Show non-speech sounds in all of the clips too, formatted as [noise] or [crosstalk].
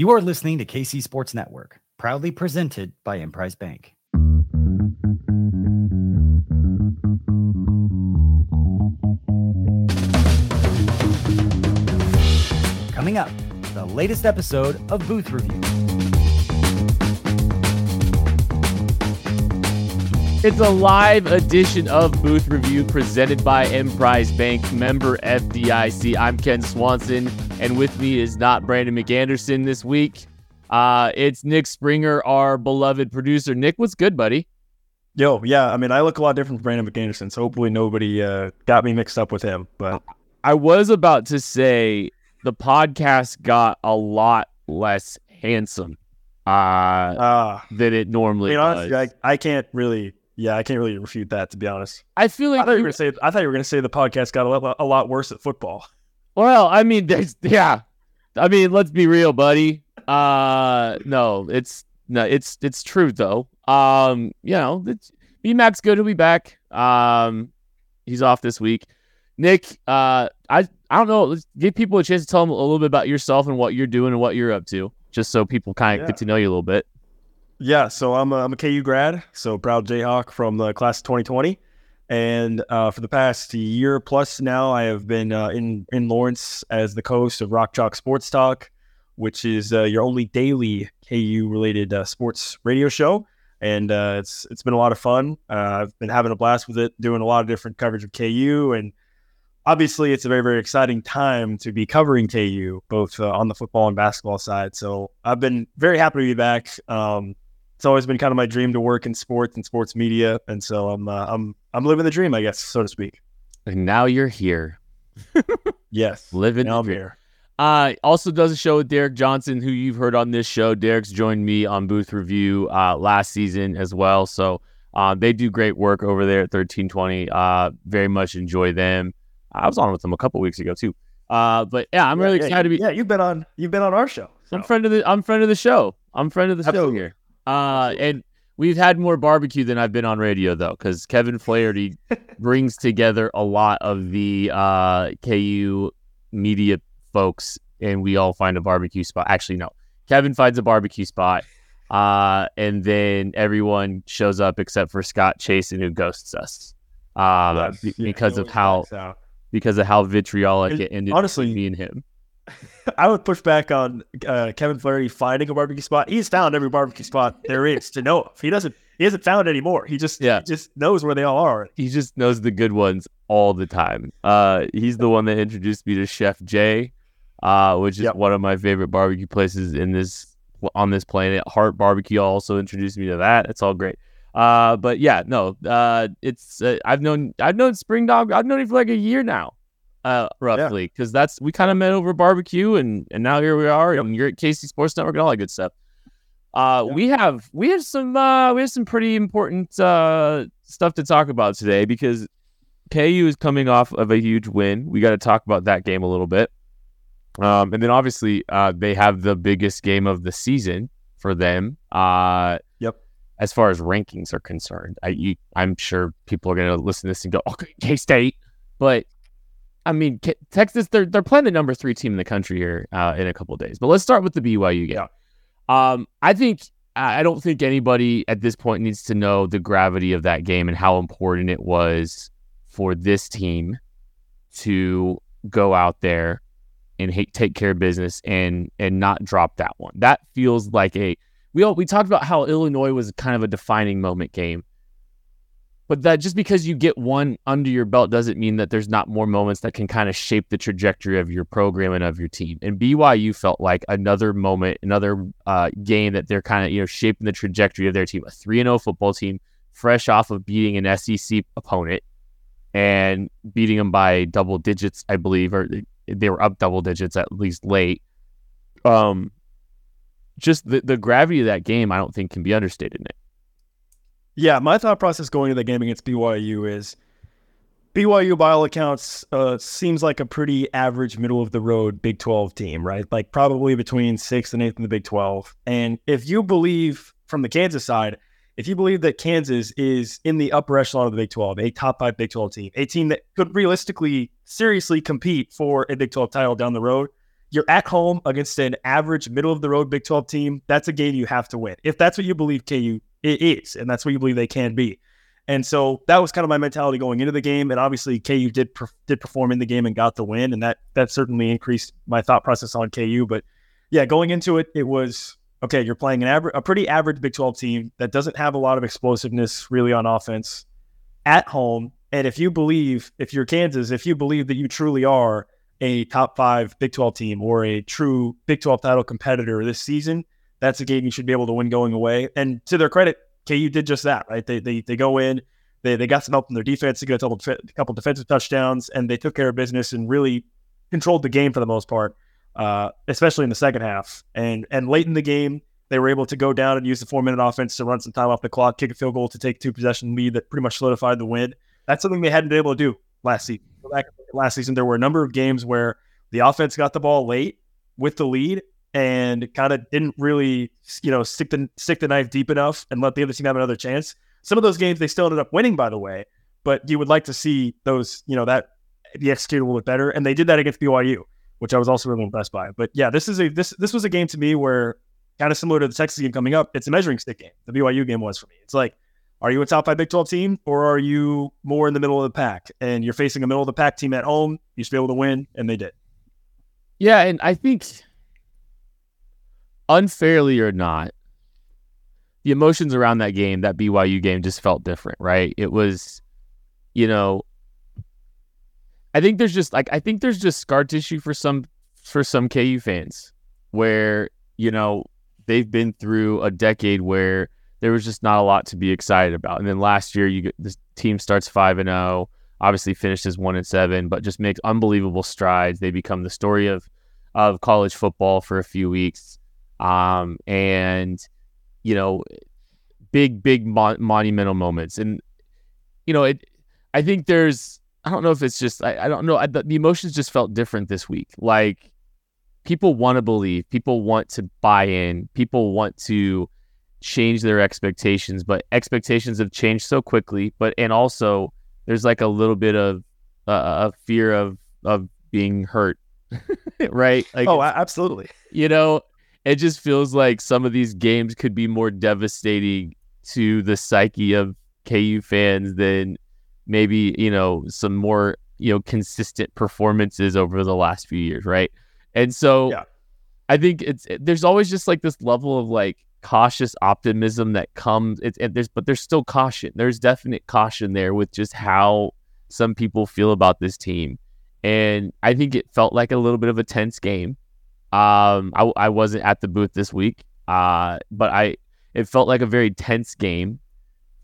You are listening to KC Sports Network, proudly presented by Emprise Bank. Coming up, the latest episode of Booth Review. It's a live edition of Booth Review presented by Emprise Bank, member FDIC. I'm Kent Swanson, and with me is not Brandon McAnderson this week. Uh, it's Nick Springer, our beloved producer. Nick, what's good, buddy? Yo, yeah, I mean, I look a lot different from Brandon McAnderson, so hopefully nobody uh, got me mixed up with him. But I was about to say the podcast got a lot less handsome uh, uh, than it I normally mean, honestly, does. I, I can't really, yeah, I can't really refute that to be honest. I feel I like thought you you- were gonna say, I thought you were gonna say the podcast got a lot, a lot worse at football. Well, I mean, there's yeah. I mean, let's be real, buddy. Uh no, it's no, it's it's true though. Um, you know, it's B Mac's good, he'll be back. Um he's off this week. Nick, uh I I don't know, let's give people a chance to tell them a little bit about yourself and what you're doing and what you're up to, just so people kind of Yeah. get to know you a little bit. Yeah, so I'm a, I'm a KU grad, so proud Jayhawk from the class of 2020, and uh, for the past year plus now, I have been uh, in in Lawrence as the co-host of Rock Chalk Sports Talk, which is uh, your only daily KU related uh, sports radio show, and uh, it's it's been a lot of fun. Uh, I've been having a blast with it, doing a lot of different coverage of KU, and obviously it's a very very exciting time to be covering KU, both on the football and basketball side. So I've been very happy to be back. Um, it's always been kind of my dream to work in sports and sports media, and so I'm I'm I'm living the dream, I guess, so to speak. And now you're here. [laughs] Yes, Living now I'm here. Uh, also does a show with Derek Johnson, who you've heard on this show. Derek's joined me on Booth Review uh, last season as well. So uh, they do great work over there at 1320. Uh, very much enjoy them. I was on with them a couple weeks ago too. Uh, but yeah, I'm really Yeah, excited to be. Yeah, you've been on you've been on our show. I'm friend of the. I'm friend of the show. I'm friend of the show here. Uh, and we've had more barbecue than I've been on radio though, because Kevin Flaherty [laughs] brings together a lot of the uh, KU media folks, and we all find a barbecue spot. Actually, no, Kevin finds a barbecue spot, uh, and then everyone shows up except for Scott Chasen, who ghosts us. Uh, Yes, be- yeah, because it of how because of how vitriolic And it ended honestly- between me and him. I would push back on uh, Kevin Flaherty finding a barbecue spot. He's found every barbecue spot there is to know of. He doesn't. He hasn't found any more. He just Yeah. he just knows where they all are. he just knows the good ones all the time. Uh, he's the one that introduced me to Chef J, uh, which is Yep. one of my favorite barbecue places in this on this planet. Harp Barbecue also introduced me to that. It's all great. Uh, but yeah, no, uh, it's uh, I've known I've known Spring Dog. I've known him for like a year now, uh, roughly, because that's we kind of met over barbecue, and and now here we are, and you're at KC Sports Network and all that good stuff. Uh, Yeah. we have we have some uh, we have some pretty important uh, stuff to talk about today because KU is coming off of a huge win. We got to talk about that game a little bit, um, and then obviously uh, they have the biggest game of the season for them. Uh, Yep. As far as rankings are concerned, I, you, I'm sure people are going to listen to this and go, "Okay, K State," but I mean, Texas they're they're playing the number three team in the country here uh, in a couple of days. But let's start with the BYU game. Um, I think I don't think anybody at this point needs to know the gravity of that game and how important it was for this team to go out there and take care of business and and not drop that one. That feels like a we all we talked about how Illinois was kind of a defining moment game. But that just because you get one under your belt doesn't mean that there's not more moments that can kind of shape the trajectory of your program and of your team. And BYU felt like another moment, another uh, game that they're kind of you know shaping the trajectory of their team. A three and zero football team, fresh off of beating an SEC opponent and beating them by double digits, I believe, or they- they were up double digits at least late. Um, just the the gravity of that game, I don't think can be understated. Nick. Yeah, my thought process going into the game against BYU is BYU, by all accounts, uh, seems like a pretty average, middle of the road Big 12 team, right? Like probably between sixth and eighth in the Big 12. And if you believe from the Kansas side, if you believe that Kansas is in the upper echelon of the Big 12, a top five Big 12 team, a team that could realistically, seriously compete for a Big 12 title down the road, you're at home against an average middle of the road Big 12 team. That's a game you have to win. If that's what you believe KU is, and that's what you believe they can be. And so that was kind of my mentality going into the game. And obviously, KU did did perform in the game and got the win, and that that certainly increased my thought process on KU. But yeah, going into it, it was okay. You're playing an average, a pretty average Big 12 team that doesn't have a lot of explosiveness really on offense at home. And if you believe, if you're Kansas, if you believe that you truly are a top five Big 12 team or a true Big 12 title competitor this season, that's a game you should be able to win going away. And to their credit, KU did just that, right? They they, they go in, they, they got some help from their defense, they got a couple, a couple defensive touchdowns, and they took care of business and really controlled the game for the most part, uh, especially in the second half. And and late in the game, they were able to go down and use the four minute offense to run some time off the clock, kick a field goal to take two possession lead that pretty much solidified the win. That's something they hadn't been able to do last season. Last season, there were a number of games where the offense got the ball late with the lead and kind of didn't really, you know, stick the stick the knife deep enough and let the other team have another chance. Some of those games they still ended up winning, by the way, but you would like to see those, you know, that be executed a little bit better. And they did that against BYU, which I was also really impressed by. But yeah, this is a this this was a game to me where kind of similar to the Texas game coming up, it's a measuring stick game. The BYU game was for me. It's like, are you a top five Big 12 team or are you more in the middle of the pack? And you're facing a middle of the pack team at home. You should be able to win, and they did. Yeah, and I think unfairly or not, the emotions around that game, that BYU game, just felt different, right? It was, you know, I think there's just like I think there's just scar tissue for some for some KU fans where you know they've been through a decade where there was just not a lot to be excited about, and then last year you this team starts five and zero, oh, obviously finishes one and seven, but just makes unbelievable strides. They become the story of of college football for a few weeks um, and you know, big, big mon- monumental moments. And you know, it. I think there's. I don't know if it's just. I, I don't know. I, the, the emotions just felt different this week. Like people want to believe. People want to buy in. People want to change their expectations, but expectations have changed so quickly. But and also there's like a little bit of uh, a fear of of being hurt, [laughs] right? Like, oh, absolutely. You know, it just feels like some of these games could be more devastating to the psyche of KU fans than maybe, you know, some more, you know, consistent performances over the last few years, right? And so yeah. I think it's there's always just like this level of like cautious optimism that comes it's and there's but there's still caution. There's definite caution there with just how some people feel about this team. And I think it felt like a little bit of a tense game. Um, I, I wasn't at the booth this week, uh, but I it felt like a very tense game.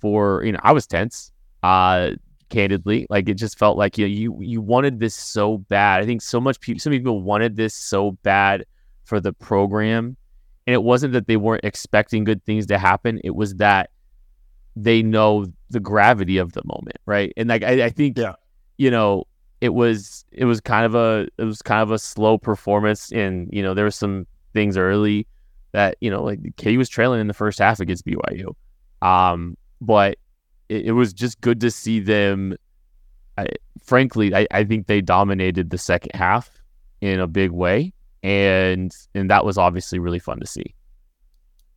For you know, I was tense. Uh, candidly, like it just felt like you know, you you wanted this so bad. I think so much people, some people wanted this so bad for the program, and it wasn't that they weren't expecting good things to happen. It was that they know the gravity of the moment, right? And like I, I think, yeah. you know, it was it was kind of a it was kind of a slow performance. And you know there were some things early that you know like KU was trailing in the first half against BYU um but it, it was just good to see them I, frankly I, I think they dominated the second half in a big way. And and that was obviously really fun to see.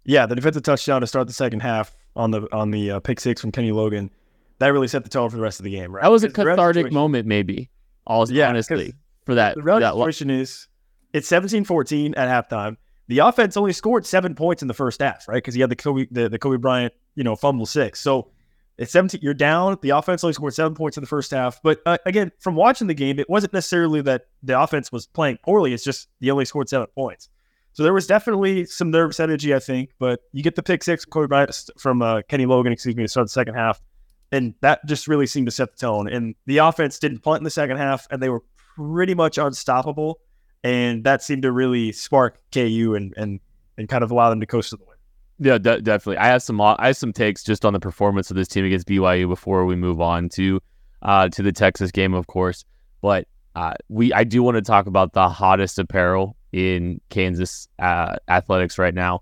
Yeah the defensive touchdown to start the second half on the on the uh, pick six from Kenny Logan that really set the tone for the rest of the game right? That was a cathartic moment maybe all yeah, honestly, for that. The real that situation is it's 17-14 at halftime. The offense only scored seven points in the first half, right? Because he had the Cobee the, the Cobee Bryant, you know, fumble six. So it's 17. You're down. The offense only scored seven points in the first half. But uh, again, from watching the game, it wasn't necessarily that the offense was playing poorly. It's just they only scored seven points. So there was definitely some nervous energy, I think. But you get the pick six Cobee Bryant from uh, Kenny Logan, excuse me, to start the second half and that just really seemed to set the tone. And the offense didn't punt in the second half, and they were pretty much unstoppable. And that seemed to really spark KU and and and kind of allow them to coast to the win. Yeah, de- definitely. I have some I have some takes just on the performance of this team against BYU before we move on to uh, to the Texas game, of course. But uh, we I do want to talk about the hottest apparel in Kansas uh, athletics right now.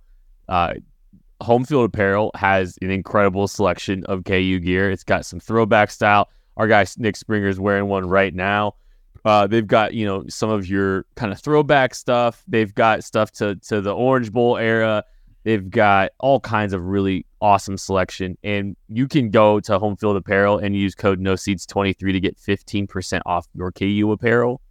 Homefield Apparel has an incredible selection of KU gear. It's got some throwback style. Our guy Nick Springer is wearing one right now. Uh, they've got you know some of your kind of throwback stuff. They've got stuff to to the Orange Bowl era. They've got all kinds of really awesome selection, and you can go to Homefield Apparel and use code NoSeats23 to get 15% off your KU apparel.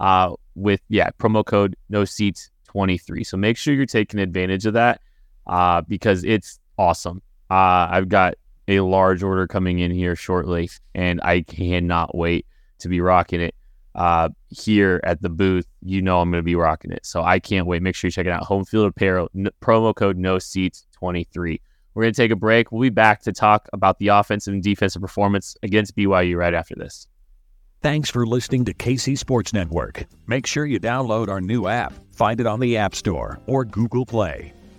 Uh, with yeah promo code NoSeats23. So make sure you're taking advantage of that uh, because it's awesome. Uh, I've got a large order coming in here shortly, and I cannot wait to be rocking it uh, here at the booth. You know I'm going to be rocking it, so I can't wait. Make sure you check it out. Homefield Apparel n- promo code No Seats 23. We're going to take a break. We'll be back to talk about the offensive and defensive performance against BYU right after this. Thanks for listening to KC Sports Network. Make sure you download our new app. Find it on the App Store or Google Play.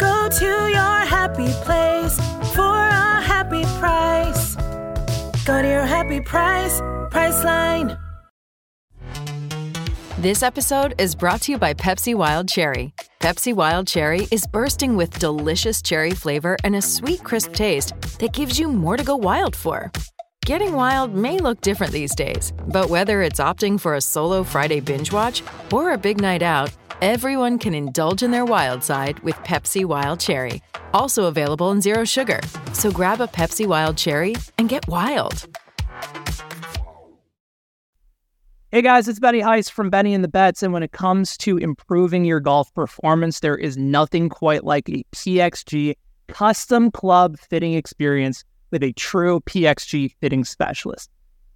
Go to your happy place for a happy price. Go to your happy price, Priceline. This episode is brought to you by Pepsi Wild Cherry. Pepsi Wild Cherry is bursting with delicious cherry flavor and a sweet, crisp taste that gives you more to go wild for. Getting wild may look different these days, but whether it's opting for a solo Friday binge watch or a big night out, everyone can indulge in their wild side with Pepsi Wild Cherry. Also available in Zero Sugar. So grab a Pepsi Wild Cherry and get wild. Hey guys, it's Benny Heiss from Benny and the Bets. And when it comes to improving your golf performance, there is nothing quite like a PXG custom club fitting experience with a true PXG fitting specialist.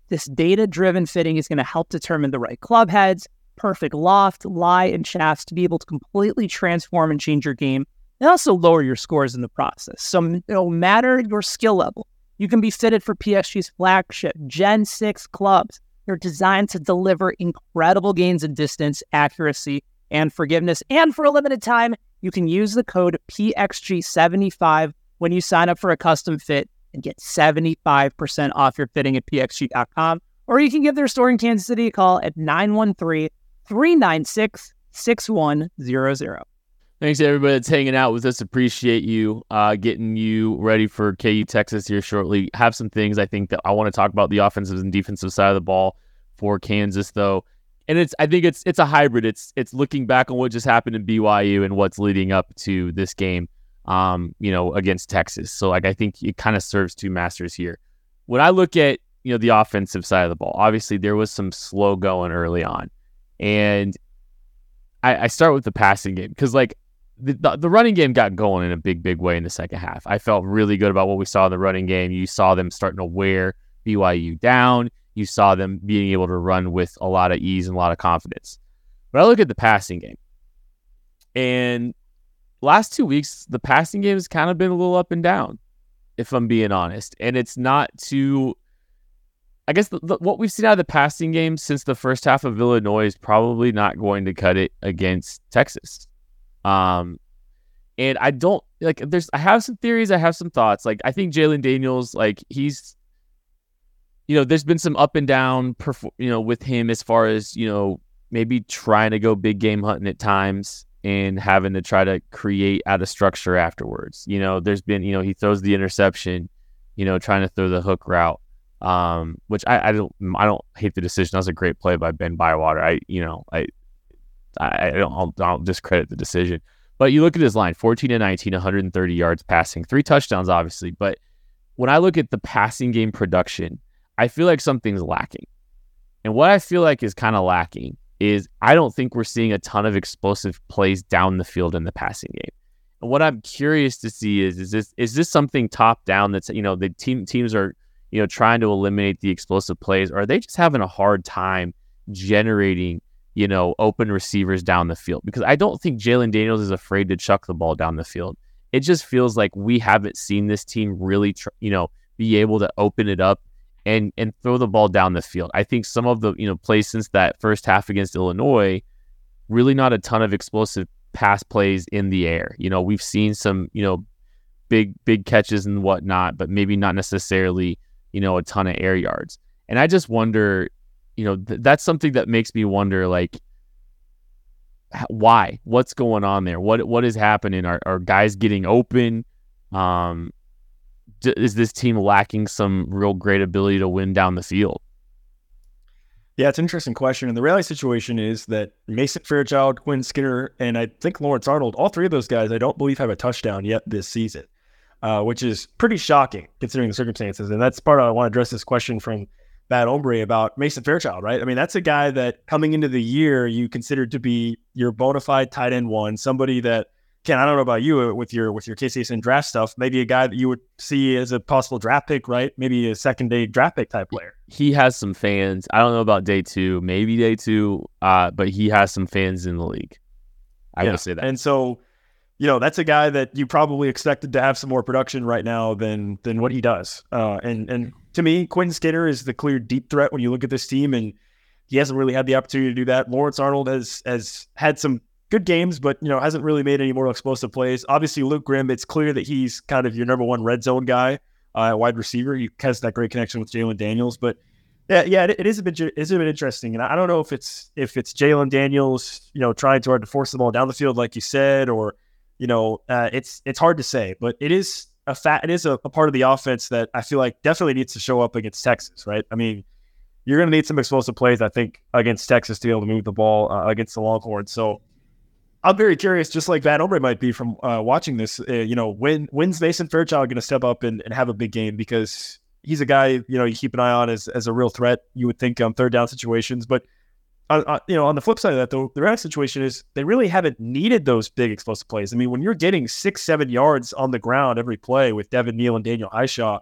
This data driven fitting is going to help determine the right club heads, perfect loft, lie, and shafts to be able to completely transform and change your game and also lower your scores in the process. So, no matter your skill level, you can be fitted for PXG's flagship Gen 6 clubs they're designed to deliver incredible gains in distance, accuracy, and forgiveness. And for a limited time, you can use the code PXG75 when you sign up for a custom fit and get 75% off your fitting at pxg.com. Or you can give their store in Kansas City a call at 913 396 6100. Thanks to everybody that's hanging out with us. Appreciate you uh, getting you ready for KU Texas here shortly. Have some things I think that I want to talk about the offensive and defensive side of the ball for Kansas though. And it's I think it's it's a hybrid. It's it's looking back on what just happened in BYU and what's leading up to this game um, you know, against Texas. So like I think it kind of serves two masters here. When I look at, you know, the offensive side of the ball, obviously there was some slow going early on. And I, I start with the passing game because like the, the, the running game got going in a big, big way in the second half. I felt really good about what we saw in the running game. You saw them starting to wear BYU down. You saw them being able to run with a lot of ease and a lot of confidence. But I look at the passing game, and last two weeks, the passing game has kind of been a little up and down, if I'm being honest. And it's not too. I guess the, the, what we've seen out of the passing game since the first half of Illinois is probably not going to cut it against Texas. Um, and I don't like. There's I have some theories. I have some thoughts. Like I think Jalon Daniels, like he's, you know, there's been some up and down, perf- you know, with him as far as you know maybe trying to go big game hunting at times. And having to try to create out of structure afterwards. You know, there's been, you know, he throws the interception, you know, trying to throw the hook route. Um, which I, I don't I don't hate the decision. That was a great play by Ben Bywater. I you know, I I, I don't I'll, I'll discredit the decision. But you look at his line 14 and 19, 130 yards passing, three touchdowns, obviously. But when I look at the passing game production, I feel like something's lacking. And what I feel like is kind of lacking is I don't think we're seeing a ton of explosive plays down the field in the passing game. And what I'm curious to see is is this is this something top down that's you know the team teams are you know trying to eliminate the explosive plays or are they just having a hard time generating you know open receivers down the field because I don't think Jalon Daniels is afraid to chuck the ball down the field. It just feels like we haven't seen this team really tr- you know be able to open it up and and throw the ball down the field. I think some of the you know plays since that first half against Illinois, really not a ton of explosive pass plays in the air. You know, we've seen some you know big big catches and whatnot, but maybe not necessarily you know a ton of air yards. And I just wonder, you know, th- that's something that makes me wonder like why what's going on there what what is happening are, are guys getting open um is this team lacking some real great ability to win down the field? Yeah, it's an interesting question. And the reality situation is that Mason Fairchild, Quinn Skinner, and I think Lawrence Arnold, all three of those guys, I don't believe have a touchdown yet this season, uh, which is pretty shocking considering the circumstances. And that's part of I want to address this question from Bad Ombre about Mason Fairchild, right? I mean, that's a guy that coming into the year you considered to be your bona fide tight end one, somebody that Ken, I don't know about you uh, with your with your KCSN draft stuff. Maybe a guy that you would see as a possible draft pick, right? Maybe a second day draft pick type player. He has some fans. I don't know about day two, maybe day two, uh, but he has some fans in the league. I yeah. will say that. And so, you know, that's a guy that you probably expected to have some more production right now than than what he does. Uh, and and to me, Quentin Skinner is the clear deep threat when you look at this team, and he hasn't really had the opportunity to do that. Lawrence Arnold has has had some good games, but you know hasn't really made any more explosive plays. Obviously, Luke Grimm, it's clear that he's kind of your number one red zone guy, uh, wide receiver. He has that great connection with Jalon Daniels, but yeah, yeah, it, it is a bit it's a bit interesting, and I don't know if it's if it's Jalon Daniels, you know, trying too hard to force the ball down the field, like you said, or you know, uh, it's it's hard to say, but it is a fat it is a, a part of the offense that I feel like definitely needs to show up against Texas, right? I mean you're going to need some explosive plays, I think, against Texas to be able to move the ball uh, against the Longhorns. So I'm very curious, just like Van Ombre might be from uh, watching this. Uh, you know, when when's Mason Fairchild going to step up and, and have a big game? Because he's a guy you know you keep an eye on as as a real threat. You would think on third down situations, but uh, uh, you know on the flip side of that, though, the rest situation is they really haven't needed those big explosive plays. I mean, when you're getting six seven yards on the ground every play with Devin Neal and Daniel Hishaw,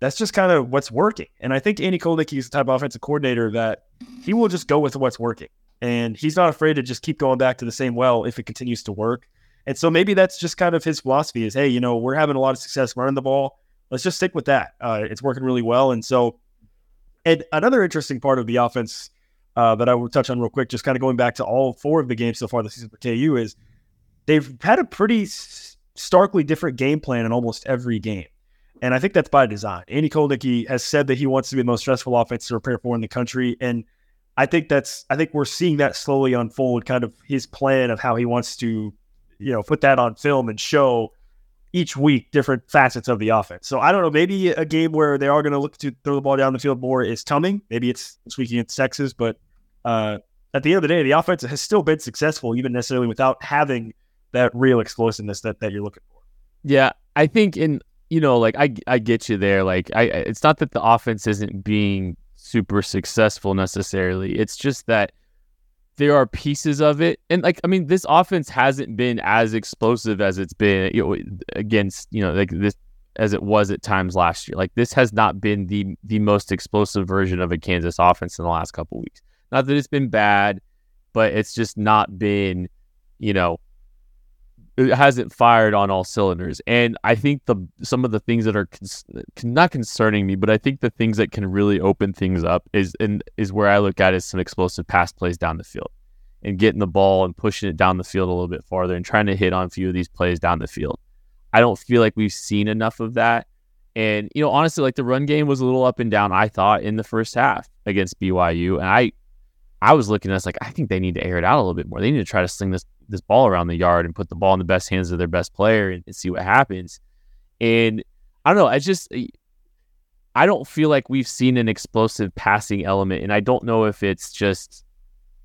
that's just kind of what's working. And I think Andy Kotelnicki is the type of offensive coordinator that he will just go with what's working and he's not afraid to just keep going back to the same well if it continues to work. And so maybe that's just kind of his philosophy is, hey, you know, we're having a lot of success running the ball. Let's just stick with that. Uh, it's working really well. And so, and another interesting part of the offense uh, that I will touch on real quick, just kind of going back to all four of the games so far this season for KU, is they've had a pretty starkly different game plan in almost every game. And I think that's by design. Andy Kotelnicki has said that he wants to be the most stressful offense to prepare for in the country. And I think that's I think we're seeing that slowly unfold, kind of his plan of how he wants to, you know, put that on film and show each week different facets of the offense. So I don't know, maybe a game where they are going to look to throw the ball down the field more is coming. Maybe it's this week against Texas, but uh, at the end of the day, the offense has still been successful, even necessarily without having that real explosiveness that that you're looking for. Yeah, I think in you know, like I I get you there. Like I, it's not that the offense isn't being super successful necessarily. It's just that there are pieces of it, and like I mean, this offense hasn't been as explosive as it's been you know, against you know like this as it was at times last year. Like this has not been the the most explosive version of a Kansas offense in the last couple weeks. Not that it's been bad, but it's just not been you know it hasn't fired on all cylinders. And I think the some of the things that are cons- not concerning me, but I think the things that can really open things up is and is where I look at is some explosive pass plays down the field and getting the ball and pushing it down the field a little bit farther and trying to hit on a few of these plays down the field. I don't feel like we've seen enough of that. And you know, honestly, like the run game was a little up and down. I thought in the first half against BYU, and I I was looking at us like I think they need to air it out a little bit more. They need to try to sling this this ball around the yard and put the ball in the best hands of their best player and, and see what happens. And I don't know. I just eh, I don't feel like we've seen an explosive passing element, and I don't know if it's just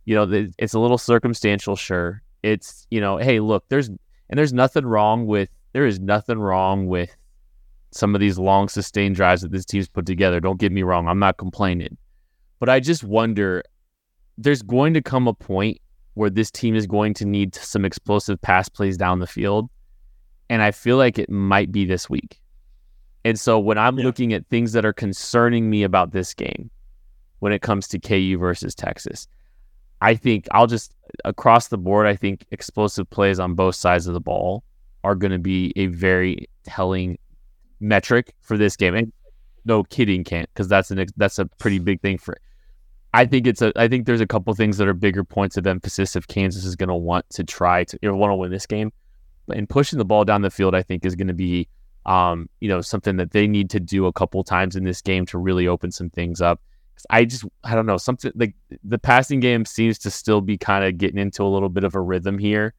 you know it's a little circumstantial. Sure, it's you know, hey, look, there's and there's nothing wrong with there is nothing wrong with some of these long sustained drives that this team's put together. Don't get me wrong, I'm not complaining. But I just wonder there's going to come a point where this team is going to need some explosive pass plays down the field. And I feel like it might be this week. And so when I'm yeah. looking at things that are concerning me about this game, when it comes to KU versus Texas, I think I'll just across the board, I think explosive plays on both sides of the ball are going to be a very telling metric for this game. And no kidding, can't because that's an that's a pretty big thing for. I think it's a. I think there's a couple things that are bigger points of emphasis if Kansas is going to want to try to you know, want to win this game, and pushing the ball down the field. I think is going to be, um, you know, something that they need to do a couple times in this game to really open some things up. I just I don't know something like the passing game seems to still be kind of getting into a little bit of a rhythm here,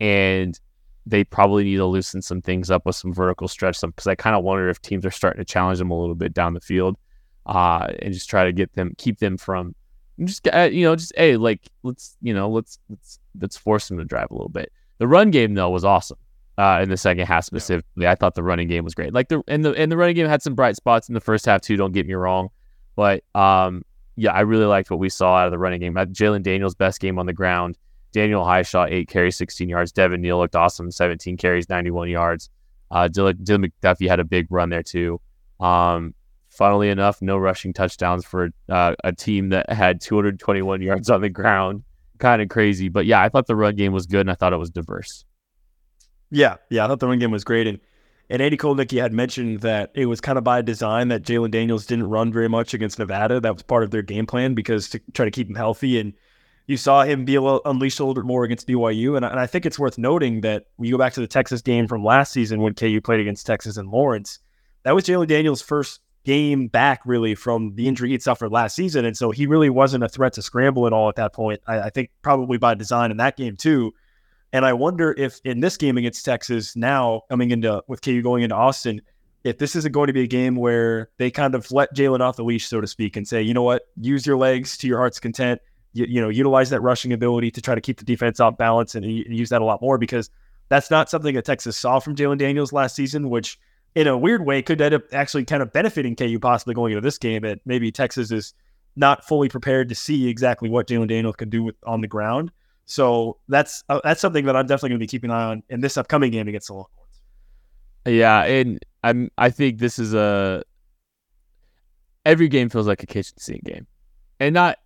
and they probably need to loosen some things up with some vertical stretch. Some because I kind of wonder if teams are starting to challenge them a little bit down the field, uh, and just try to get them keep them from just uh, you know just hey like let's you know let's let's let's force them to drive a little bit. The run game though was awesome. Uh, in the second half specifically, yeah. I thought the running game was great. Like the and the and the running game had some bright spots in the first half too. Don't get me wrong, but um, yeah, I really liked what we saw out of the running game. Jalon Daniels' best game on the ground. Daniel Hishaw, eight carries, 16 yards. Devin Neal looked awesome, 17 carries, 91 yards. Uh, Dylan, Dylan McDuffie had a big run there too. Um, funnily enough, no rushing touchdowns for uh, a team that had 221 yards on the ground. Kind of crazy, but yeah, I thought the run game was good, and I thought it was diverse. Yeah, yeah, I thought the run game was great, and and Andy Kotelnicki had mentioned that it was kind of by design that Jalon Daniels didn't run very much against Nevada. That was part of their game plan because to try to keep him healthy. And you saw him be a little unleashed a little bit more against BYU. And, and I think it's worth noting that when you go back to the Texas game from last season when KU played against Texas and Lawrence, that was Jalon Daniels' first game back really from the injury he'd suffered last season. And so he really wasn't a threat to scramble at all at that point. I, I think probably by design in that game too. And I wonder if in this game against Texas now coming into with KU going into Austin, if this isn't going to be a game where they kind of let Jalon off the leash, so to speak, and say, you know what, use your legs to your heart's content. You, you know, utilize that rushing ability to try to keep the defense off balance and, and use that a lot more because that's not something that Texas saw from Jalon Daniels last season, which in a weird way could end up actually kind of benefiting KU possibly going into this game. That maybe Texas is not fully prepared to see exactly what Jalon Daniels can do with on the ground. So that's uh, that's something that I'm definitely going to be keeping an eye on in this upcoming game against the Longhorns. Yeah, and I'm I think this is a every game feels like a kitchen sink game, and not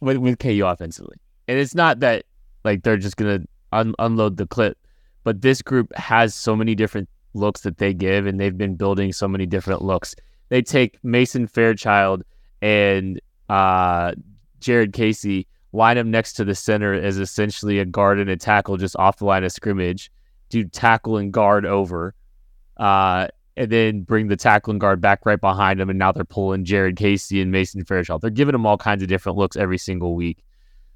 with with KU offensively. And it's not that like they're just gonna un- unload the clip, but this group has so many different looks that they give, and they've been building so many different looks. They take Mason Fairchild and uh, Jared Casey line him next to the center as essentially a guard and a tackle just off the line of scrimmage, do tackle and guard over, uh, and then bring the tackle and guard back right behind them. And now they're pulling Jared Casey and Mason Fairchild. They're giving them all kinds of different looks every single week.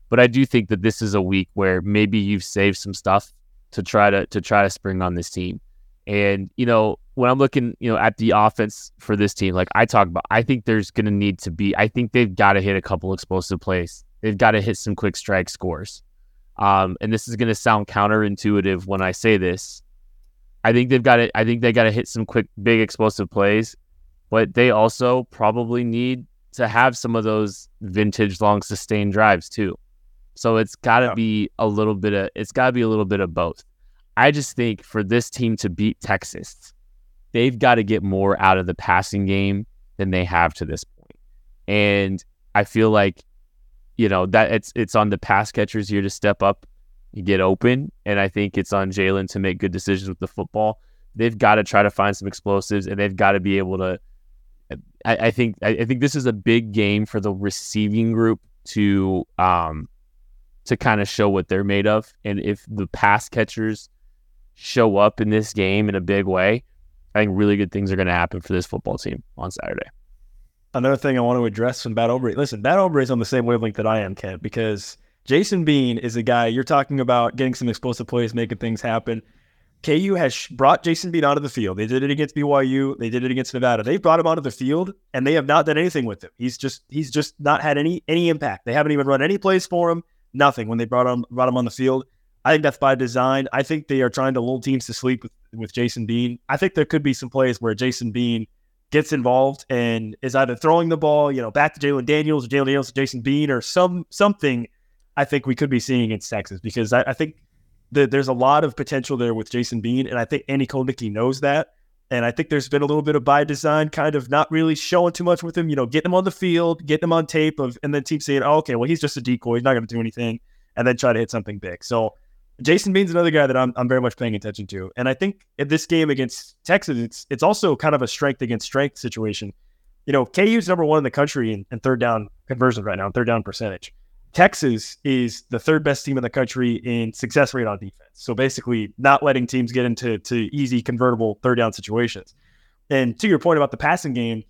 But I do think that this is a week where maybe you've saved some stuff to try to to try to spring on this team. And you know, when I'm looking, you know, at the offense for this team, like I talk about, I think there's going to need to be. I think they've got to hit a couple explosive plays They've got to hit some quick strike scores. Um, and this is going to sound counterintuitive when I say this. I think they've got to. I think they got to hit some quick, big, explosive plays, but they also probably need to have some of those vintage, long, sustained drives too. So it's got to yeah. be a little bit of. It's got to be a little bit of both. I just think for this team to beat Texas, they've got to get more out of the passing game than they have to this point. And I feel like you know that it's it's on the pass catchers here to step up and get open, and I think it's on Jalon to make good decisions with the football. They've got to try to find some explosives, and they've got to be able to. I, I think I, I think this is a big game for the receiving group to um to kind of show what they're made of, and if the pass catchers show up in this game in a big way, I think really good things are going to happen for this football team on Saturday. another thing I want to address from Bat Ombre. Listen, Bat Ombre is on the same wavelength that I am, Kent, because Jason Bean is a guy you're talking about getting some explosive plays, making things happen. KU has brought Jason Bean onto the field. They did it against BYU. They did it against Nevada. They brought him onto the field, and they have not done anything with him. He's just he's just not had any any impact. They haven't even run any plays for him. Nothing when they brought him brought him on the field. I think that's by design. I think they are trying to lull teams to sleep with, with Jason Bean. I think there could be some plays where Jason Bean gets involved and is either throwing the ball, you know, back to Jalon Daniels, or Jalon Daniels to Jason Bean, or some something. I think we could be seeing against Texas because I, I think that there's a lot of potential there with Jason Bean, and I think Andy Kotelnicki knows that. And I think there's been a little bit of by design, kind of not really showing too much with him. You know, getting him on the field, getting him on tape, of, and then team saying, "Oh, okay, well, he's just a decoy. He's not going to do anything," and then try to hit something big. So Jason Bean's another guy that I'm, I'm very much paying attention to. And I think in this game against Texas, it's it's also kind of a strength against strength situation. You know, KU's number one in the country in, in third down conversions right now, third down percentage. Texas is the third best team in the country in success rate on defense. So basically, not letting teams get into to easy convertible third down situations. And to your point about the passing game,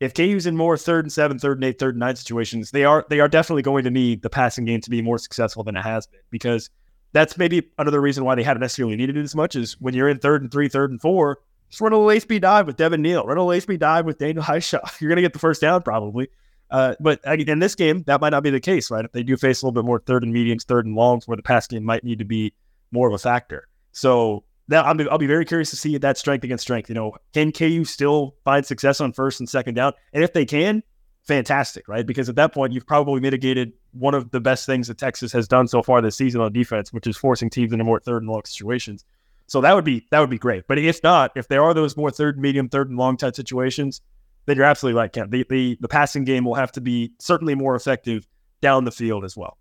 if KU's in more third and seven, third and eight, third and nine situations, they are they are definitely going to need the passing game to be more successful than it has been because that's maybe another reason why they haven't necessarily needed it as much is when you're in third and three, third and four, just run a little dive with Devin Neal, run a little dive with Daniel Hishaw. [laughs] You're going to get the first down probably. Uh, but in this game, that might not be the case, right? If they do face a little bit more third and mediums, third and longs, where the pass game might need to be more of a factor. So that I'll be, I'll be very curious to see that strength against strength. You know, can KU still find success on first and second down? And if they can, fantastic, right? Because at that point, you've probably mitigated one of the best things that Texas has done so far this season on defense, which is forcing teams into more third and long situations. So that would be that would be great. But if not, if there are those more third, medium, third, and long type situations, then you're absolutely right, Kent. The, the the passing game will have to be certainly more effective down the field as well.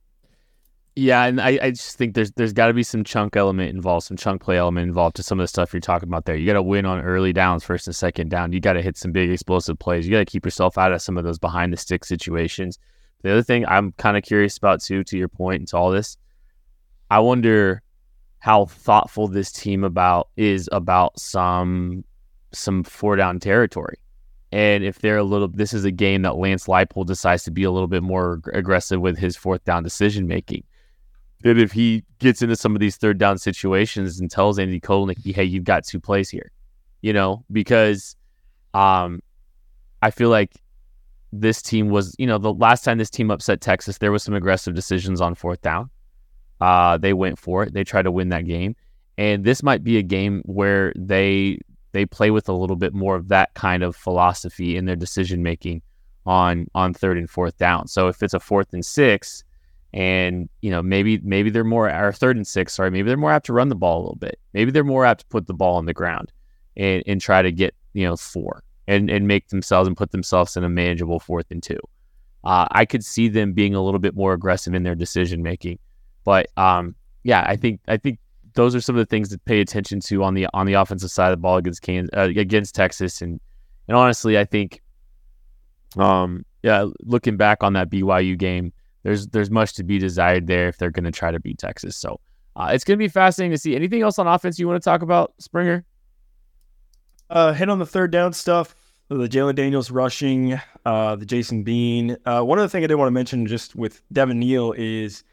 Yeah, and I, I just think there's there's got to be some chunk element involved, some chunk play element involved to some of the stuff you're talking about there. You got to win on early downs, first and second down. You got to hit some big explosive plays. You got to keep yourself out of some of those behind the stick situations. The other thing I'm kind of curious about too, to your point, and to all this, I wonder how thoughtful this team about is about some some four down territory. And if they're a little, this is a game that Lance Leipold decides to be a little bit more aggressive with his fourth down decision making that if he gets into some of these third down situations and tells Andy Kotelnicki, hey, you've got two plays here, you know, because um, I feel like this team was, you know, the last time this team upset Texas, there was some aggressive decisions on fourth down. Uh, they went for it. They tried to win that game. And this might be a game where they they play with a little bit more of that kind of philosophy in their decision making on on third and fourth down. So if it's a fourth and six, and you know maybe maybe they're more or third and six sorry maybe they're more apt to run the ball a little bit maybe they're more apt to put the ball on the ground and, and try to get you know four and and make themselves and put themselves in a manageable fourth and two uh, i could see them being a little bit more aggressive in their decision making but um yeah i think i think those are some of the things to pay attention to on the on the offensive side of the ball against Kansas, uh, against texas and and honestly i think um yeah looking back on that byu game there's there's much to be desired there if they're going to try to beat Texas. So uh, it's going to be fascinating to see. Anything else on offense you want to talk about, Springer? Uh, hit on the third down stuff, the Jalon Daniels rushing, uh, the Jason Bean. Uh, one other thing I did want to mention just with Devin Neal is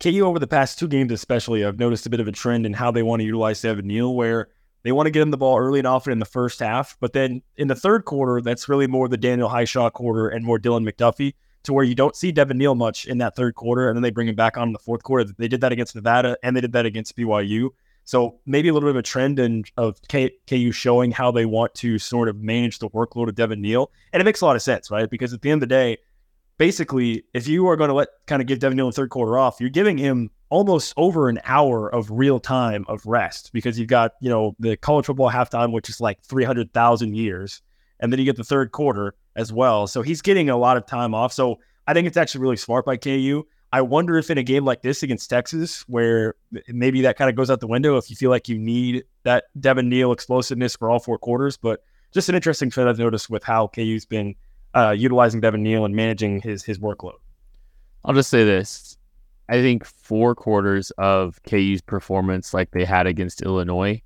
KU over the past two games, especially, I've noticed a bit of a trend in how they want to utilize Devin Neal, where they want to get him the ball early and often in the first half, but then in the third quarter, that's really more the Daniel Hishaw quarter and more Dylan McDuffie to where you don't see Devin Neal much in that third quarter, and then they bring him back on in the fourth quarter. They did that against Nevada, and they did that against BYU. So maybe a little bit of a trend in, of K, KU showing how they want to sort of manage the workload of Devin Neal, and it makes a lot of sense, right? Because at the end of the day, basically, if you are going to let kind of give Devin Neal the third quarter off, you're giving him almost over an hour of real time of rest because you've got you know the college football halftime, which is like three hundred thousand years, and then you get the third quarter as well. So he's getting a lot of time off. So I think it's actually really smart by KU. I wonder if in a game like this against Texas, where maybe that kind of goes out the window, if you feel like you need that Devin Neal explosiveness for all four quarters. But just an interesting trend I've noticed with how KU's been uh, utilizing Devin Neal and managing his his workload. I'll just say this: I think four quarters of KU's performance, like they had against Illinois,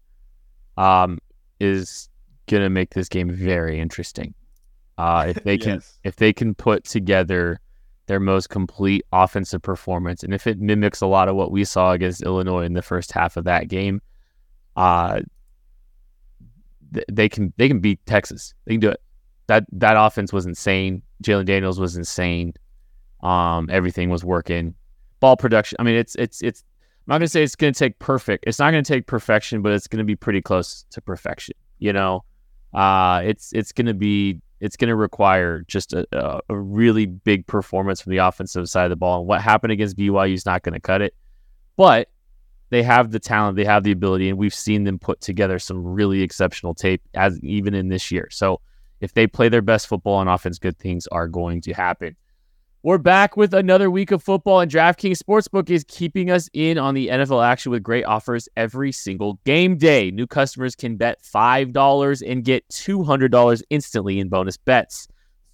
um, is gonna make this game very interesting Uh, if they can, [laughs] Yes. if they can put together their most complete offensive performance, and if it mimics a lot of what we saw against Illinois in the first half of that game, uh, th- they can they can beat Texas. They can do it. That that offense was insane. Jalon Daniels was insane. Um, everything was working. Ball production. I mean, it's it's it's. I'm not gonna say it's gonna take perfect. It's not gonna take perfection, but it's gonna be pretty close to perfection. You know, uh, it's it's gonna be it's gonna require just a, a, really big performance from the offensive side of the ball. And what happened against BYU is not gonna cut it. But they have the talent, they have the ability, and we've seen them put together some really exceptional tape as even in this year. So if they play their best football on offense, good things are going to happen. We're back with another week of football, and DraftKings Sportsbook is keeping us in on the NFL action with great offers every single game day. New customers can bet $5 and get $200 instantly in bonus bets.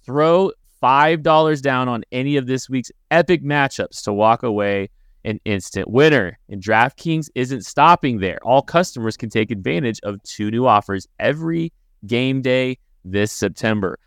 Throw $5 down on any of this week's epic matchups to walk away an instant winner. And DraftKings isn't stopping there. All customers can take advantage of two new offers every game day this September.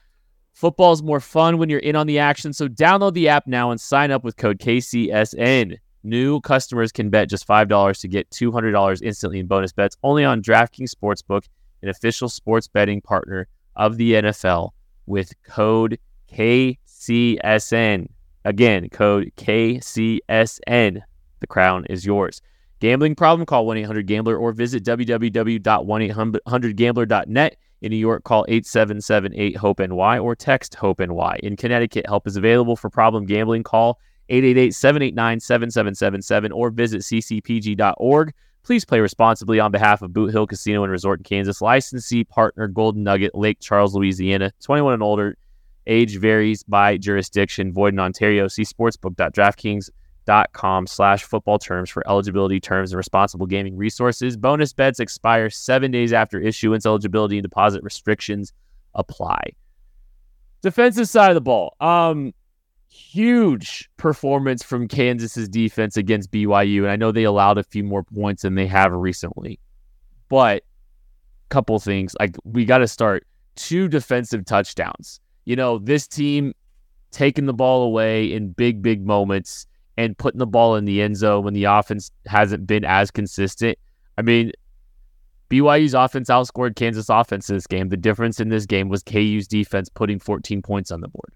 Football's more fun when you're in on the action, so download the app now and sign up with code KCSN. New customers can bet just $5 to get $200 instantly in bonus bets only on DraftKings Sportsbook, an official sports betting partner of the NFL with code KCSN. Again, code KCSN. The crown is yours. Gambling problem? Call 1 800 Gambler or visit www.1800Gambler.net. In New York, call 877 8 HOPE NY or text HOPE NY. In Connecticut, help is available for problem gambling. Call 888 789 7777 or visit ccpg.org. Please play responsibly on behalf of Boot Hill Casino and Resort in Kansas. Licensee partner Golden Nugget, Lake Charles, Louisiana. 21 and older. Age varies by jurisdiction. Void in Ontario. See sportsbook.draftkings.com slash football terms for eligibility terms and responsible gaming resources. Bonus bets expire seven days after issuance. Eligibility and deposit restrictions apply. Defensive side of the ball. Um, huge performance from Kansas's defense against BYU, and I know they allowed a few more points than they have recently. But couple things like we got to start two defensive touchdowns. You know, this team taking the ball away in big, big moments and putting the ball in the end zone when the offense hasn't been as consistent. I mean, BYU's offense outscored Kansas offense in this game. The difference in this game was KU's defense putting 14 points on the board.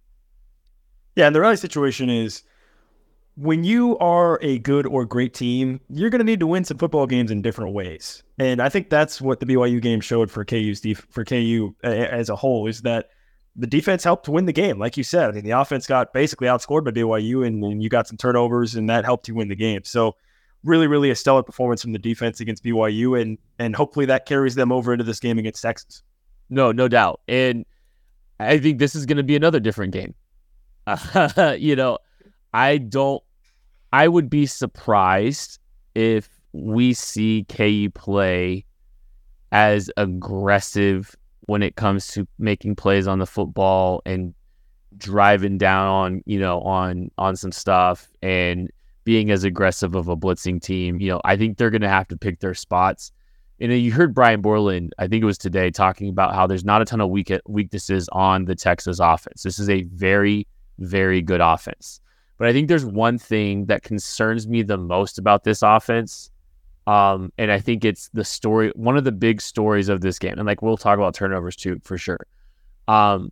Yeah, and the reality situation is when you are a good or great team, you're going to need to win some football games in different ways. And I think that's what the BYU game showed for KU's def- for KU as a whole is that the defense helped win the game. Like you said, I mean, the offense got basically outscored by BYU, and, and you got some turnovers, and that helped you win the game. So, really, really a stellar performance from the defense against BYU, and and hopefully that carries them over into this game against Texas. No, no doubt. And I think this is going to be another different game. [laughs] you know, I don't, I would be surprised if we see KU play as aggressive when it comes to making plays on the football and driving down on, you know, on, on some stuff and being as aggressive of a blitzing team. You know, I think they're going to have to pick their spots. And you heard Brian Borland, I think it was today, talking about how there's not a ton of weak weaknesses on the Texas offense. This is a very, very good offense. But I think there's one thing that concerns me the most about this offense. Um, and I think it's the story, one of the big stories of this game. And like we'll talk about turnovers too, for sure. Um,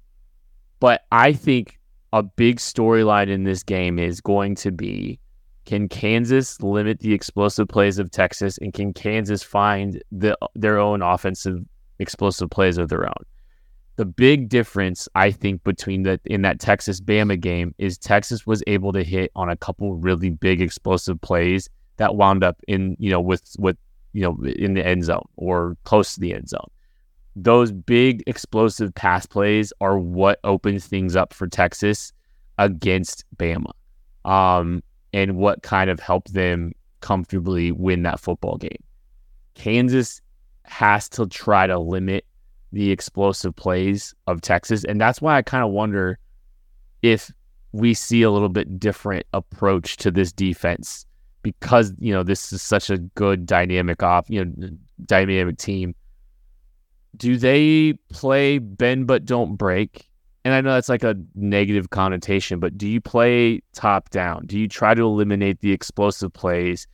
but I think a big storyline in this game is going to be can Kansas limit the explosive plays of Texas, and can Kansas find the their own offensive explosive plays of their own? The big difference, I think, between the in that Texas Bama game is Texas was able to hit on a couple really big explosive plays that wound up in you know with with you know in the end zone or close to the end zone. Those big explosive pass plays are what opens things up for Texas against Bama. Um, and what kind of helped them comfortably win that football game. Kansas has to try to limit the explosive plays of Texas. And that's why I kind of wonder if we see a little bit different approach to this defense because, you know, this is such a good dynamic off, you know, dynamic team. Do they play bend but don't break and I know that's like a negative connotation, but do you play top down? Do you try to eliminate the explosive plays,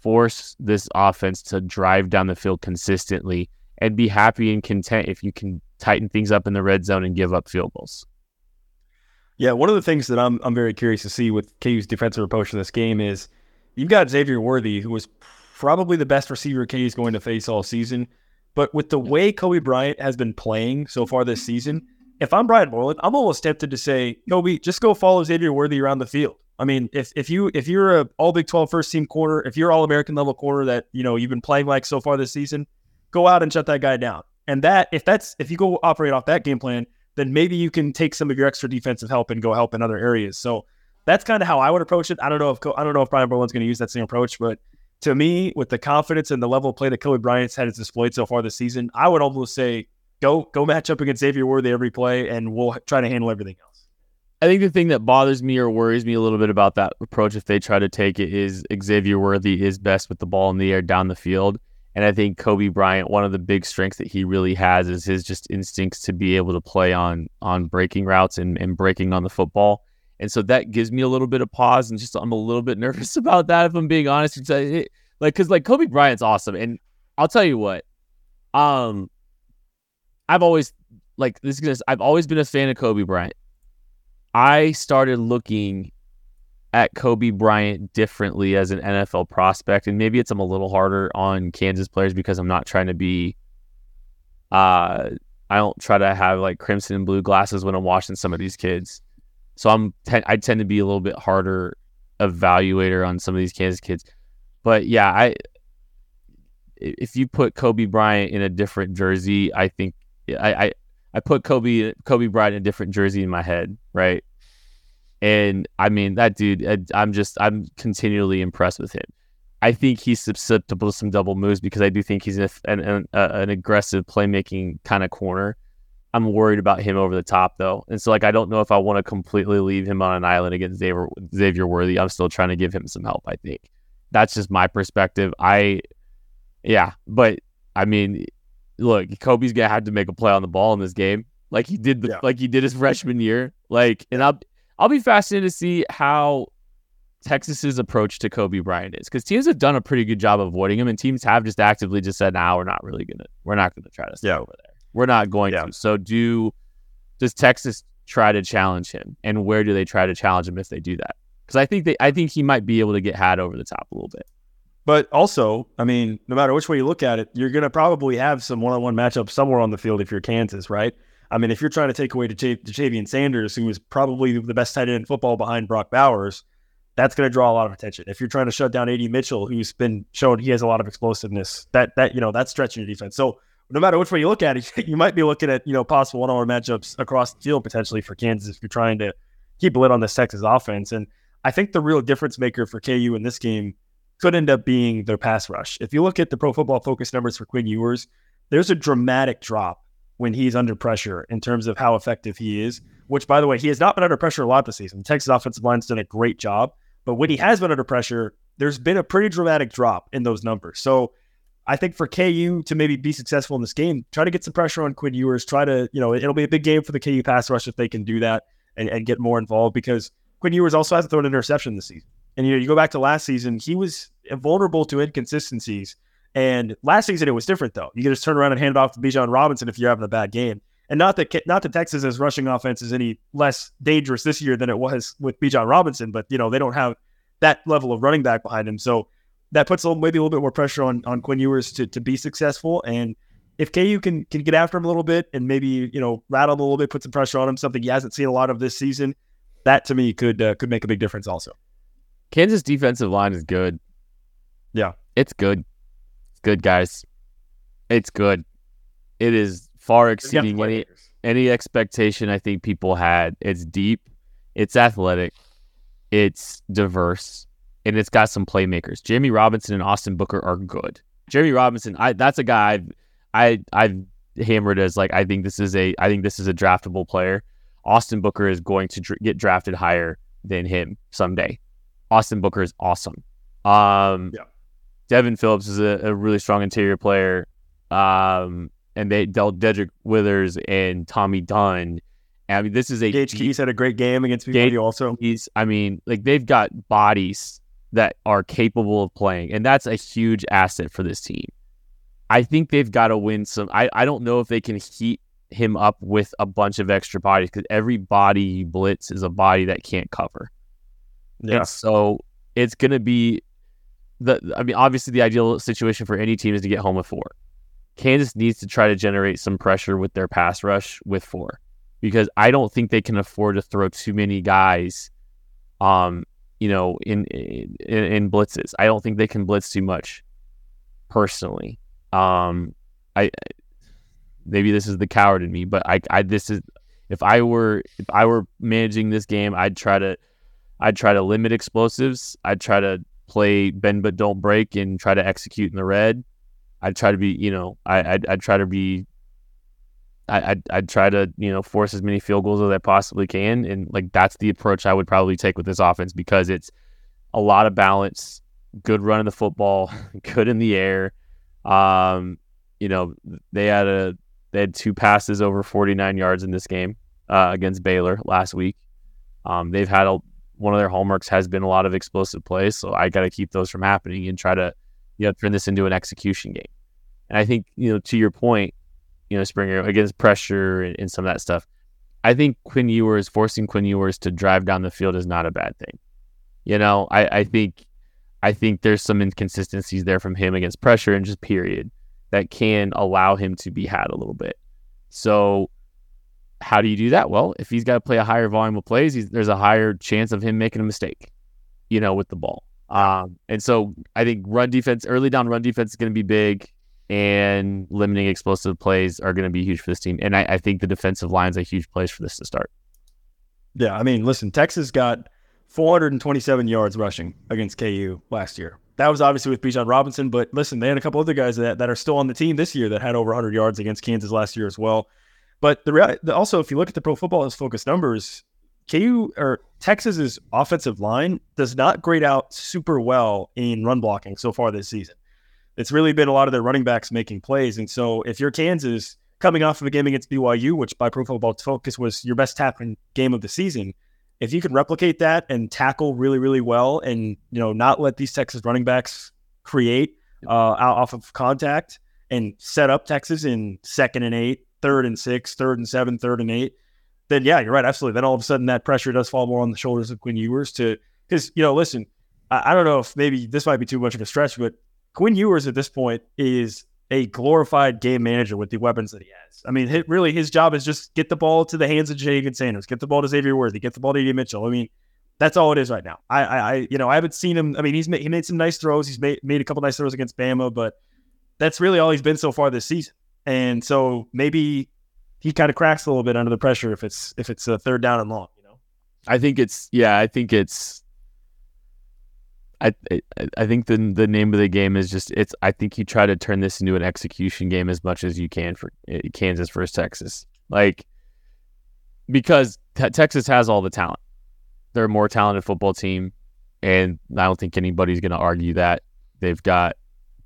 force this offense to drive down the field consistently, and be happy and content if you can tighten things up in the red zone and give up field goals? Yeah, one of the things that I'm I'm very curious to see with KU's defensive approach in this game is you've got Xavier Worthy, who was probably the best receiver KU is going to face all season. But with the way Cobee Bryant has been playing so far this season, if I'm Brian Borland, I'm almost tempted to say, Cobee, just go follow Xavier Worthy around the field. I mean, if if you if you're a all Big 12 first team corner, if you're all American level corner that you know you've been playing like so far this season, go out and shut that guy down. And that if that's if you go operate off that game plan, then maybe you can take some of your extra defensive help and go help in other areas. So that's kind of how I would approach it. I don't know if I don't know if Brian Borland's going to use that same approach, but to me, with the confidence and the level of play that Cobee Bryant's had displayed so far this season, I would almost say go go match up against Xavier Worthy every play, and we'll try to handle everything else. I think the thing that bothers me or worries me a little bit about that approach, if they try to take it, is Xavier Worthy is best with the ball in the air down the field. And I think Cobee Bryant, one of the big strengths that he really has is his just instincts to be able to play on on breaking routes and, and breaking on the football. And so that gives me a little bit of pause and just I'm a little bit [laughs] nervous about that if I'm being honest. It's like, like cause like Cobee Bryant's awesome. And I'll tell you what, um, I've always like this is gonna, I've always been a fan of Cobee Bryant. I started looking at Cobee Bryant differently as an NFL prospect, and maybe it's I'm a little harder on Kansas players because I'm not trying to be. Uh, I don't try to have like crimson and blue glasses when I'm watching some of these kids, so I'm I tend to be a little bit harder evaluator on some of these Kansas kids. But yeah, I if you put Cobee Bryant in a different jersey, I think I, I I put Cobee Cobee Bryant in a different jersey in my head, right? And I mean that dude. I'm just I'm continually impressed with him. I think he's susceptible to some double moves because I do think he's an, an, an aggressive playmaking kind of corner. I'm worried about him over the top though, and so like I don't know if I want to completely leave him on an island against Xavier Xavier Worthy. I'm still trying to give him some help. I think that's just my perspective. I, yeah, but I mean, look, Cobee's gonna have to make a play on the ball in this game, like he did, the, yeah. like he did his freshman year. Like, and I'll I'll be fascinated to see how Texas's approach to Cobee Bryant is, because teams have done a pretty good job avoiding him, and teams have just actively just said, "Now nah, we're not really gonna, we're not gonna try to stay yeah. over there. We're not going yeah. to." So, do does Texas try to challenge him, and where do they try to challenge him if they do that? Because I think they, I think he might be able to get had over the top a little bit. But also, I mean, no matter which way you look at it, you're going to probably have some one-on-one matchups somewhere on the field if you're Kansas, right? I mean, if you're trying to take away Ja'Tavion Sanders, who is probably the best tight end in football behind Brock Bowers, that's going to draw a lot of attention. If you're trying to shut down AD Mitchell, who's been shown he has a lot of explosiveness, that that you know that's stretching your defense. So no matter which way you look at it, [laughs] you might be looking at you know possible one-on-one matchups across the field potentially for Kansas if you're trying to keep a lid on this Texas offense. And I think the real difference maker for KU in this game could end up being their pass rush. If you look at the pro football focus numbers for Quinn Ewers, there's a dramatic drop when he's under pressure in terms of how effective he is, which, by the way, he has not been under pressure a lot this season. The Texas offensive line's done a great job. But when he has been under pressure, there's been a pretty dramatic drop in those numbers. So I think for KU to maybe be successful in this game, try to get some pressure on Quinn Ewers. Try to, you know, it'll be a big game for the KU pass rush if they can do that and, and get more involved because Quinn Ewers also hasn't thrown an interception this season. And you know, you go back to last season, he was vulnerable to inconsistencies. And last season it was different though. You can just turn around and hand it off to Bijan Robinson if you're having a bad game. And not that not that Texas's rushing offense is any less dangerous this year than it was with Bijan Robinson, but you know they don't have that level of running back behind him. So that puts a little, maybe a little bit more pressure on on Quinn Ewers to to be successful. And if KU can can get after him a little bit and maybe you know rattle him a little bit, put some pressure on him, something he hasn't seen a lot of this season, that to me could uh, could make a big difference also. Kansas defensive line is good. Yeah. It's good. It's good, guys. It's good. It is far exceeding any any expectation I think people had. It's deep, it's athletic, it's diverse, and it's got some playmakers. Jereme Robinson and Austin Booker are good. Jereme Robinson, I that's a guy I've I I've hammered as like I think this is a I think this is a draftable player. Austin Booker is going to dr- get drafted higher than him someday. Austin Booker is awesome. Um, yeah. Devin Phillips is a, a, really strong interior player. Um, and they dealt Dedrick Withers and Tommy Dunn I mean, this is a Gage Keys had a great game against BYU also. He's, I mean, like they've got bodies that are capable of playing, and that's a huge asset for this team. I think they've got to win some. I, I don't know if they can heat him up with a bunch of extra bodies because every body you blitz is a body that can't cover. Yeah. And so it's going to be the. I mean, obviously, the ideal situation for any team is to get home with four. Kansas needs to try to generate some pressure with their pass rush with four because I don't think they can afford to throw too many guys, um, you know, in in, in blitzes. I don't think they can blitz too much. Personally, um, I maybe this is the coward in me, but I, I this is if I were if I were managing this game, I'd try to I'd try to limit explosives. I'd try to play bend but don't break and try to execute in the red. I'd try to be, you know, I, I'd, I'd try to be, I, I'd, I'd try to, you know, force as many field goals as I possibly can. And like, that's the approach I would probably take with this offense because it's a lot of balance, good run of the football, [laughs] good in the air. Um, you know, they had a, they had two passes over 49 yards in this game uh, against Baylor last week. Um, they've had a, one of their hallmarks has been a lot of explosive plays. So I got to keep those from happening and try to, you know, turn this into an execution game. And I think, you know, to your point, you know, Springer against pressure and, and some of that stuff. I think Quinn Ewers forcing Quinn Ewers to drive down the field is not a bad thing. You know, I, I think I think there's some inconsistencies there from him against pressure and just period that can allow him to be had a little bit. So how do you do that? Well, if he's got to play a higher volume of plays, there's a higher chance of him making a mistake, you know, with the ball. Um, and so I think run defense, early down run defense is going to be big, and limiting explosive plays are going to be huge for this team. And I, I think the defensive line is a huge place for this to start. Yeah, I mean, listen, Texas got 427 yards rushing against KU last year. That was obviously with Bijan Robinson, but listen, they had a couple other guys that, that are still on the team this year that had over 100 yards against Kansas last year as well. But the, also, if you look at the Pro Football Focus numbers, KU or Texas's offensive line does not grade out super well in run blocking so far this season. It's really been a lot of their running backs making plays, and so if you're Kansas coming off of a game against BYU, which by Pro Football Focus was your best tackling game of the season, if you can replicate that and tackle really, really well, and you know not let these Texas running backs create uh, out off of contact and set up Texas in second and eight, third and six, third and seven, third and eight, then yeah, you're right, absolutely. Then all of a sudden that pressure does fall more on the shoulders of Quinn Ewers to because you know, listen, I, I don't know if maybe this might be too much of a stretch, but Quinn Ewers at this point is a glorified game manager with the weapons that he has. I mean, really, his job is just get the ball to the hands of Ja'Tavion Sanders, get the ball to Xavier Worthy, get the ball to AD Mitchell. I mean, that's all it is right now. I, I, I you know, I haven't seen him. I mean, he's made, he made some nice throws. He's made, made a couple nice throws against Bama, but that's really all he's been so far this season. And so maybe he kind of cracks a little bit under the pressure if it's if it's a third down and long. You know, I think it's yeah. I think it's. I I, think the the name of the game is just it's. I think you try to turn this into an execution game as much as you can for uh, Kansas versus Texas, like because te- Texas has all the talent. They're a more talented football team, and I don't think anybody's going to argue that. They've got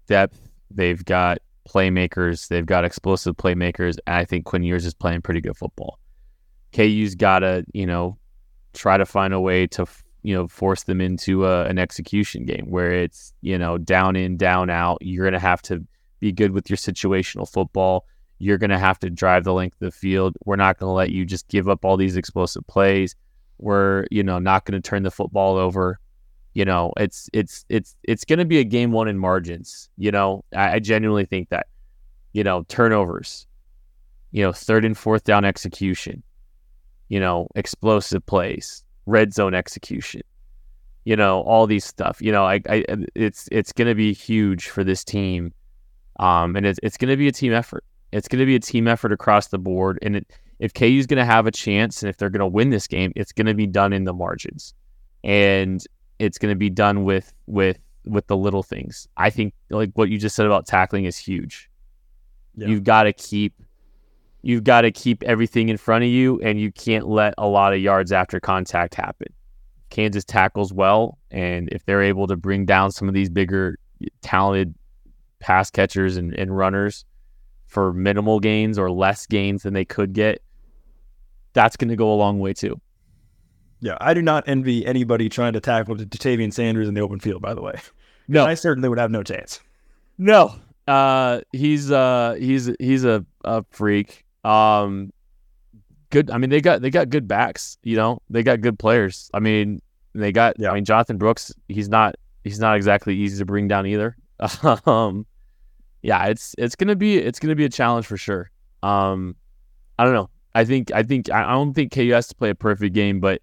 depth. They've got playmakers. They've got explosive playmakers, and I think Quinn Ewers is playing pretty good football. KU's got to, you know, try to find a way to, you know, force them into a, an execution game where it's, you know, down in, down out. You're going to have to be good with your situational football. You're going to have to drive the length of the field. We're not going to let you just give up all these explosive plays. We're, you know, not going to turn the football over. You know, it's it's it's it's going to be a game one in margins. You know, I, I genuinely think that. You know, turnovers. You know, third and fourth down execution you know, explosive plays, red zone execution, you know, all these stuff. You know, I, I it's it's going to be huge for this team, um, and it's it's going to be a team effort. It's going to be a team effort across the board, and it, if KU's going to have a chance, and if they're going to win this game, it's going to be done in the margins, and it's going to be done with with with the little things. I think like what you just said about tackling is huge. Yeah. You've got to keep you've got to keep everything in front of you and you can't let a lot of yards after contact happen. Kansas tackles well, and if they're able to bring down some of these bigger, talented pass catchers and, and runners for minimal gains or less gains than they could get, that's going to go a long way too. Yeah, I do not envy anybody trying to tackle Ja'Tavion Sanders in the open field. By the way, No, I certainly would have no chance. no. Uh, he's uh, he's he's a, a freak. Um, good. I mean, they got they got good backs. You know, they got good players. I mean, they got. Yeah. I mean, Jonathan Brooks. He's not. He's not exactly easy to bring down either. [laughs] um, yeah, it's it's gonna be it's gonna be a challenge for sure. Um, I don't know. I think I think I don't think KU has to play a perfect game, but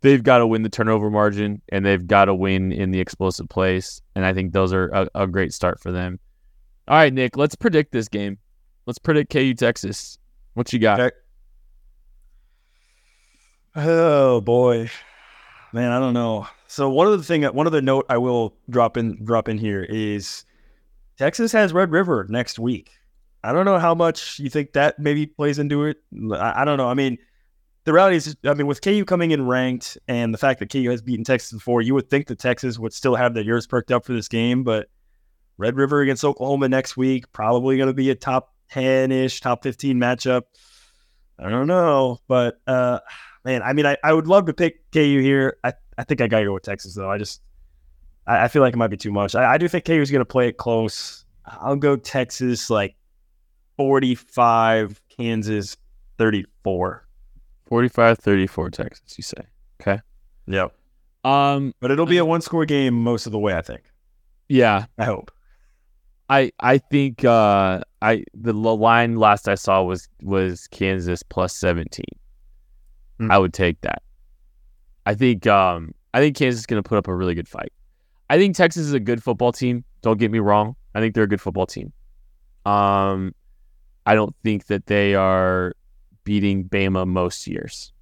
they've got to win the turnover margin and they've got to win in the explosive place. And I think those are a, a great start for them. All right, Nick, let's predict this game. Let's predict KU Texas. What you got? Okay. Oh boy, man, I don't know. So one of the thing, one of the note I will drop in drop in here is Texas has Red River next week. I don't know how much you think that maybe plays into it. I, I don't know. I mean, the reality is, I mean, with KU coming in ranked and the fact that KU has beaten Texas before, you would think that Texas would still have their ears perked up for this game. But Red River against Oklahoma next week, probably going to be a top 10 ish, top 15 matchup. I don't know. But, uh, man, I mean, I, I would love to pick KU here. I, I think I got to go with Texas, though. I just, I, I feel like it might be too much. I, I do think KU is going to play it close. I'll go Texas like 45, Kansas 34. 45 34 Texas, you say. Okay. Yep. Um, But it'll be a one score game most of the way, I think. yeah, I hope. I I think uh I the line last I saw was was Kansas plus 17. Hmm. I would take that. I think um I think Kansas is going to put up a really good fight. I think Texas is a good football team. Don't get me wrong. I think they're a good football team. Um I don't think that they are beating Bama most years.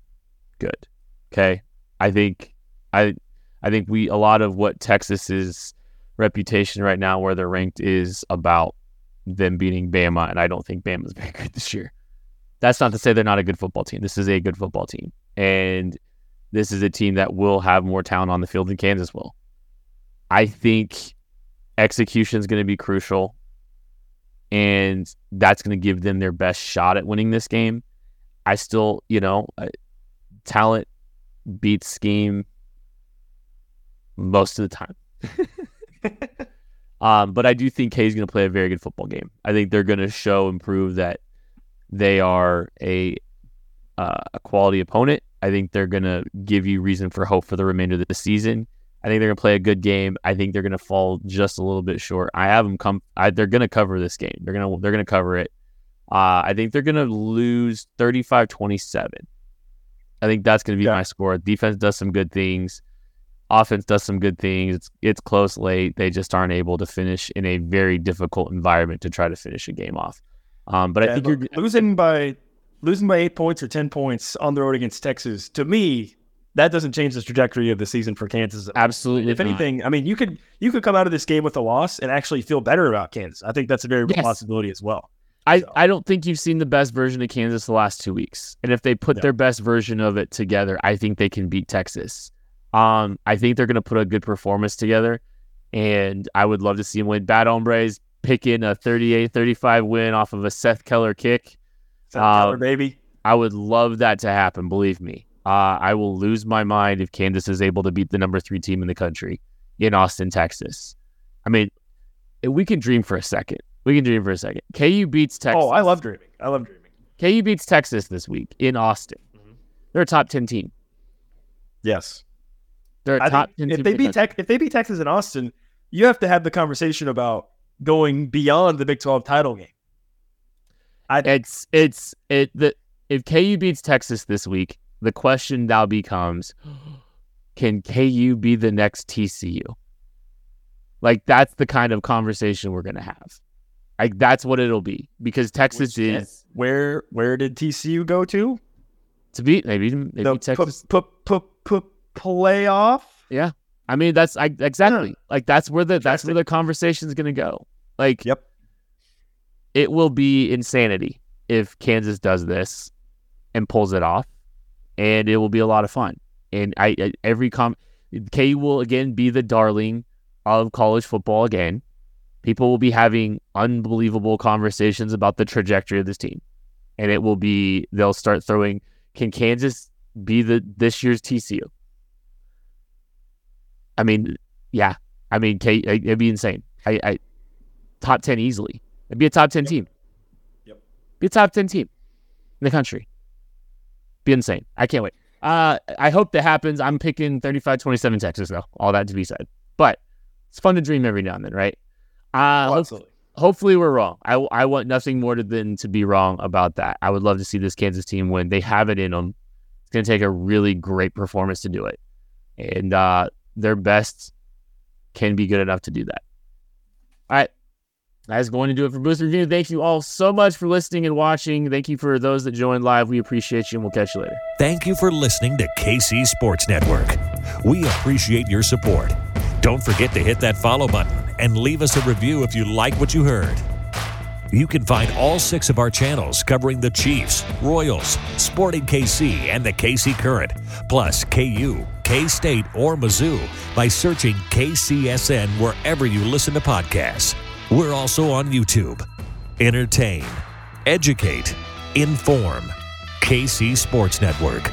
Good. Okay. I think I I think we a lot of what Texas's reputation right now where they're ranked is about them beating Bama, and I don't think Bama's [laughs] very good this year. That's not to say they're not a good football team. This is a good football team, and this is a team that will have more talent on the field than Kansas will. I think execution is going to be crucial, and that's going to give them their best shot at winning this game. I still, you know, uh, talent beats scheme most of the time. [laughs] [laughs] um, but I do think K's going to play a very good football game. I think they're going to show and prove that they are a uh, a quality opponent. I think they're going to give you reason for hope for the remainder of the season. I think they're going to play a good game. I think they're going to fall just a little bit short. I have them come. I, they're going to cover this game. They're going to they're going to cover it. Uh, I think they're going to lose 35-27. I think that's going to be Yeah. my score. Defense does some good things. Offense does some good things. It's it's close late. They just aren't able to finish in a very difficult environment to try to finish a game off. Um, but I think you're losing by losing by eight points or ten points on the road against Texas. To me, that doesn't change the trajectory of the season for Kansas. absolutely. If not. anything, I mean, you could you could come out of this game with a loss and actually feel better about Kansas. I think that's a very real Yes. possibility as well. I, So- I don't think you've seen the best version of Kansas the last two weeks. And if they put No. their best version of it together, I think they can beat Texas. Um, I think they're going to put a good performance together. And I would love to see them win. Bad Hombres picking a 38 35 win off of a Seth Keller kick. Seth Uh, Keller, baby. I would love that to happen. Believe me. Uh, I will lose my mind if Kansas is able to beat the number three team in the country in Austin, Texas. I mean, if we can dream for a second. We can dream for a second. KU beats Texas. Oh, I love dreaming. I love dreaming. KU beats Texas this week in Austin. Mm-hmm. They're a top ten team. Yes. They're a I top think if they beat country. If they beat Texas in Austin, you have to have the conversation about going beyond the Big Twelve title game. it's it's it the if KU beats Texas this week, the question now becomes, [gasps] can KU be the next TCU? Like that's the kind of conversation we're gonna have. Like that's what it'll be because Texas Which- is Where where did TCU go to? to beat maybe maybe Texas. put put put playoff. Yeah, I mean that's I, exactly like that's where the that's where the conversation's gonna go. Like Yep. it will be insanity if Kansas does this and pulls it off, and it will be a lot of fun. And I, I every com KU will again be the darling of college football again. People will be having unbelievable conversations about the trajectory of this team, and it will be they'll start throwing. Can Kansas be the this year's TCU? I mean, yeah. I mean, K, it'd be insane. I, I top ten easily. It'd be a top ten team. Yep. Be a top ten team in the country. Be insane. I can't wait. Uh, I hope that happens. I'm picking 35-27 Texas though. All that to be said, but it's fun to dream every now and then, right? Uh, Oh, absolutely. hopefully we're wrong. I, I want nothing more to- than to be wrong about that. I would love to see this Kansas team win. They have it in them. It's going to take a really great performance to do it, and uh, their best can be good enough to do that. All right. That's going to do it for Booth Review. Thank you all so much for listening and watching. Thank you for those that joined live. We appreciate you, and we'll catch you later. Thank you for listening to KC Sports Network. We appreciate your support. Don't forget to hit that follow button and leave us a review if you like what you heard. You can find all six of our channels covering the Chiefs, Royals, Sporting KC, and the KC Current, plus KU, K State, or Mizzou by searching KCSN wherever you listen to podcasts. We're also on YouTube. Entertain, educate, inform. KC Sports Network.